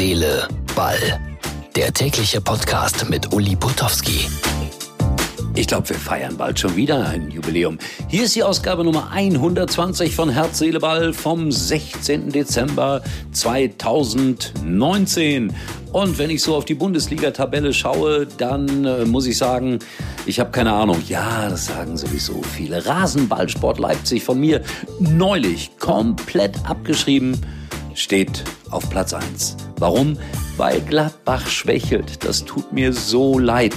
Seele, Ball. Der tägliche Podcast mit Uli Potowski. Ich glaube, wir feiern bald schon wieder ein Jubiläum. Hier ist die Ausgabe Nummer 120 von Herz, Seele, Ball vom 16. Dezember 2019. Und wenn ich so auf die Bundesliga-Tabelle schaue, dann äh, muss ich sagen, ich habe keine Ahnung. Ja, das sagen sowieso viele. Rasenballsport Leipzig von mir neulich komplett abgeschrieben steht auf Platz 1. Warum? Weil Gladbach schwächelt. Das tut mir so leid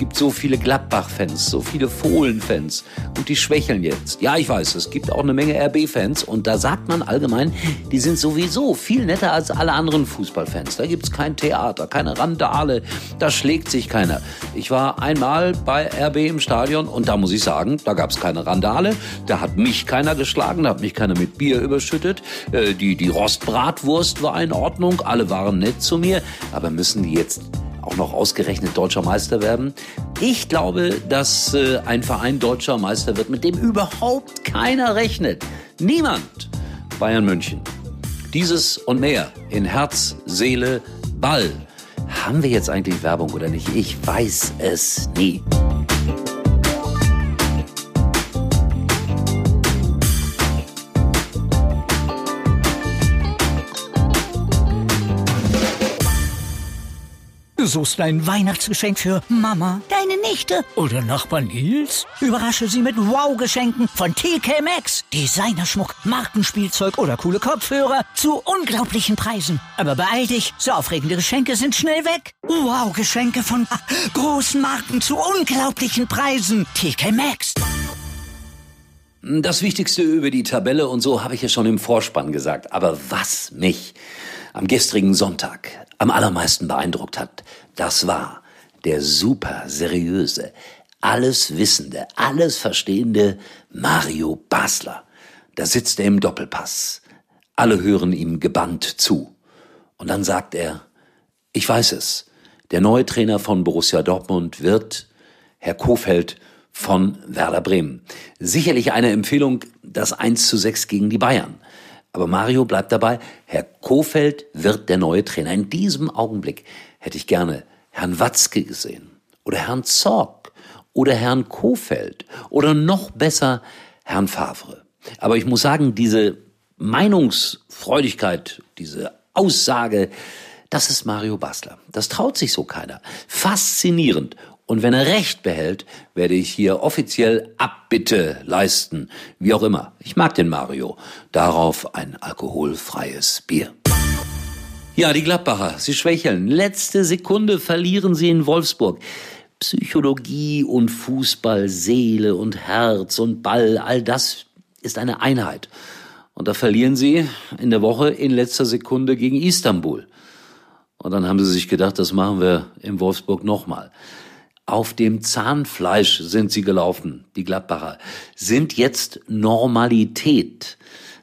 gibt so viele Gladbach-Fans, so viele Fohlen-Fans und die schwächeln jetzt. Ja, ich weiß, es gibt auch eine Menge RB-Fans und da sagt man allgemein, die sind sowieso viel netter als alle anderen Fußballfans. Da gibt's kein Theater, keine Randale, da schlägt sich keiner. Ich war einmal bei RB im Stadion und da muss ich sagen, da gab's keine Randale, da hat mich keiner geschlagen, da hat mich keiner mit Bier überschüttet, äh, die, die Rostbratwurst war in Ordnung, alle waren nett zu mir, aber müssen die jetzt auch noch ausgerechnet deutscher Meister werden. Ich glaube, dass äh, ein Verein deutscher Meister wird, mit dem überhaupt keiner rechnet. Niemand. Bayern München. Dieses und mehr in Herz, Seele, Ball. Haben wir jetzt eigentlich Werbung oder nicht? Ich weiß es nie. Du suchst ein Weihnachtsgeschenk für Mama, deine Nichte oder Nachbar Nils? Überrasche sie mit Wow-Geschenken von TK Maxx. Designerschmuck, Markenspielzeug oder coole Kopfhörer zu unglaublichen Preisen. Aber beeil dich, so aufregende Geschenke sind schnell weg. Wow-Geschenke von großen Marken zu unglaublichen Preisen. TK Maxx. Das Wichtigste über die Tabelle und so habe ich ja schon im Vorspann gesagt. Aber was mich am gestrigen Sonntag am allermeisten beeindruckt hat, das war der super seriöse, alles wissende, alles verstehende Mario Basler. Da sitzt er im Doppelpass. Alle hören ihm gebannt zu. Und dann sagt er, ich weiß es, der neue Trainer von Borussia Dortmund wird Herr Kofeld von Werder Bremen. Sicherlich eine Empfehlung, das 1 zu 6 gegen die Bayern. Aber Mario bleibt dabei, Herr Kofeld wird der neue Trainer. In diesem Augenblick hätte ich gerne Herrn Watzke gesehen oder Herrn Zorg oder Herrn Kofeld oder noch besser Herrn Favre. Aber ich muss sagen, diese Meinungsfreudigkeit, diese Aussage, das ist Mario Basler. Das traut sich so keiner. Faszinierend und wenn er Recht behält, werde ich hier offiziell Abbitte leisten. Wie auch immer. Ich mag den Mario. Darauf ein alkoholfreies Bier. Ja, die Gladbacher, sie schwächeln. Letzte Sekunde verlieren sie in Wolfsburg. Psychologie und Fußball, Seele und Herz und Ball, all das ist eine Einheit. Und da verlieren sie in der Woche in letzter Sekunde gegen Istanbul. Und dann haben sie sich gedacht, das machen wir in Wolfsburg nochmal auf dem Zahnfleisch sind sie gelaufen, die Gladbacher, sind jetzt Normalität.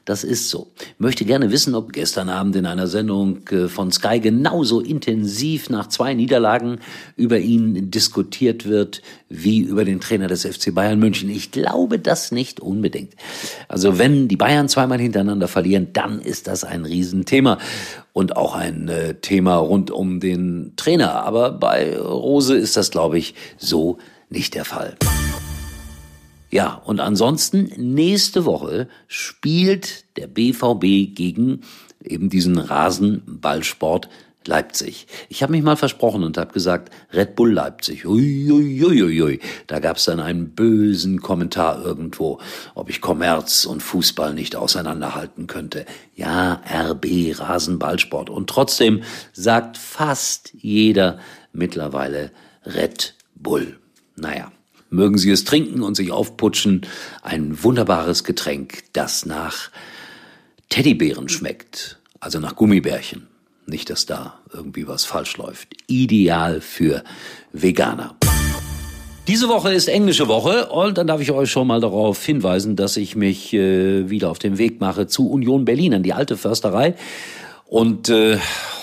Das ist so. Ich möchte gerne wissen, ob gestern Abend in einer Sendung äh, von Sky genauso intensiv nach zwei Niederlagen über ihn diskutiert wird wie über den Trainer des FC Bayern München. Ich glaube das nicht unbedingt. Also wenn die Bayern zweimal hintereinander verlieren, dann ist das ein Riesenthema und auch ein äh, Thema rund um den Trainer. Aber bei Rose ist das, glaube ich, so nicht der Fall. Ja, und ansonsten nächste Woche spielt der BVB gegen eben diesen Rasenballsport Leipzig. Ich habe mich mal versprochen und habe gesagt, Red Bull Leipzig. Uiuiuiui. Da gab es dann einen bösen Kommentar irgendwo, ob ich Kommerz und Fußball nicht auseinanderhalten könnte. Ja, RB, Rasenballsport. Und trotzdem sagt fast jeder mittlerweile Red Bull. Naja mögen Sie es trinken und sich aufputschen. Ein wunderbares Getränk, das nach Teddybären schmeckt, also nach Gummibärchen. Nicht, dass da irgendwie was falsch läuft. Ideal für Veganer. Diese Woche ist englische Woche und dann darf ich euch schon mal darauf hinweisen, dass ich mich äh, wieder auf den Weg mache zu Union Berlin an die alte Försterei und äh,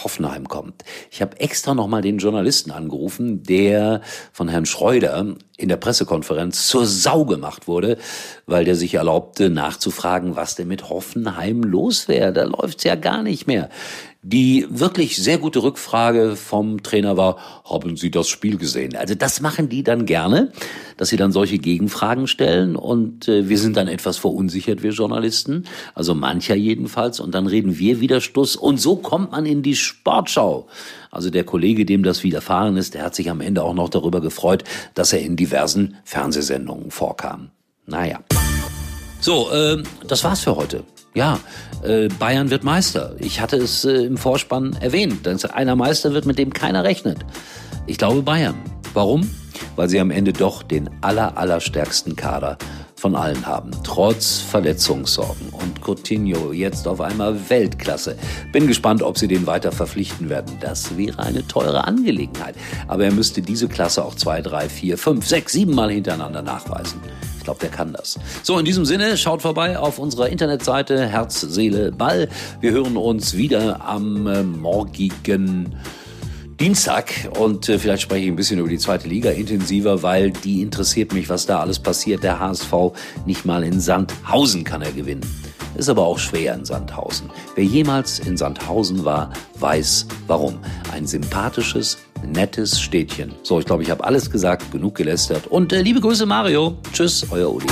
Hoffenheim kommt. Ich habe extra nochmal den Journalisten angerufen, der von Herrn Schreuder in der Pressekonferenz zur Sau gemacht wurde, weil der sich erlaubte nachzufragen, was denn mit Hoffenheim los wäre. Da läuft's ja gar nicht mehr. Die wirklich sehr gute Rückfrage vom Trainer war, haben Sie das Spiel gesehen? Also das machen die dann gerne, dass sie dann solche Gegenfragen stellen und äh, wir sind dann etwas verunsichert, wir Journalisten, also mancher jedenfalls, und dann reden wir wieder Stuss und so kommt man in die Sportschau. Also der Kollege, dem das widerfahren ist, der hat sich am Ende auch noch darüber gefreut, dass er in diversen Fernsehsendungen vorkam. Naja. So, äh, das war's für heute. Ja, äh, Bayern wird Meister. Ich hatte es äh, im Vorspann erwähnt. Dass einer Meister wird, mit dem keiner rechnet. Ich glaube Bayern. Warum? Weil sie am Ende doch den aller, allerstärksten Kader von allen haben. Trotz Verletzungssorgen. Und Coutinho jetzt auf einmal Weltklasse. Bin gespannt, ob sie den weiter verpflichten werden. Das wäre eine teure Angelegenheit. Aber er müsste diese Klasse auch zwei, drei, vier, fünf, sechs, sieben Mal hintereinander nachweisen glaube, der kann das. So, in diesem Sinne, schaut vorbei auf unserer Internetseite Herz, Seele, Ball. Wir hören uns wieder am äh, morgigen Dienstag und äh, vielleicht spreche ich ein bisschen über die zweite Liga intensiver, weil die interessiert mich, was da alles passiert. Der HSV nicht mal in Sandhausen kann er gewinnen. Ist aber auch schwer in Sandhausen. Wer jemals in Sandhausen war, weiß warum. Ein sympathisches, nettes Städtchen. So, ich glaube, ich habe alles gesagt, genug gelästert. Und äh, liebe Grüße, Mario. Tschüss, euer Uli.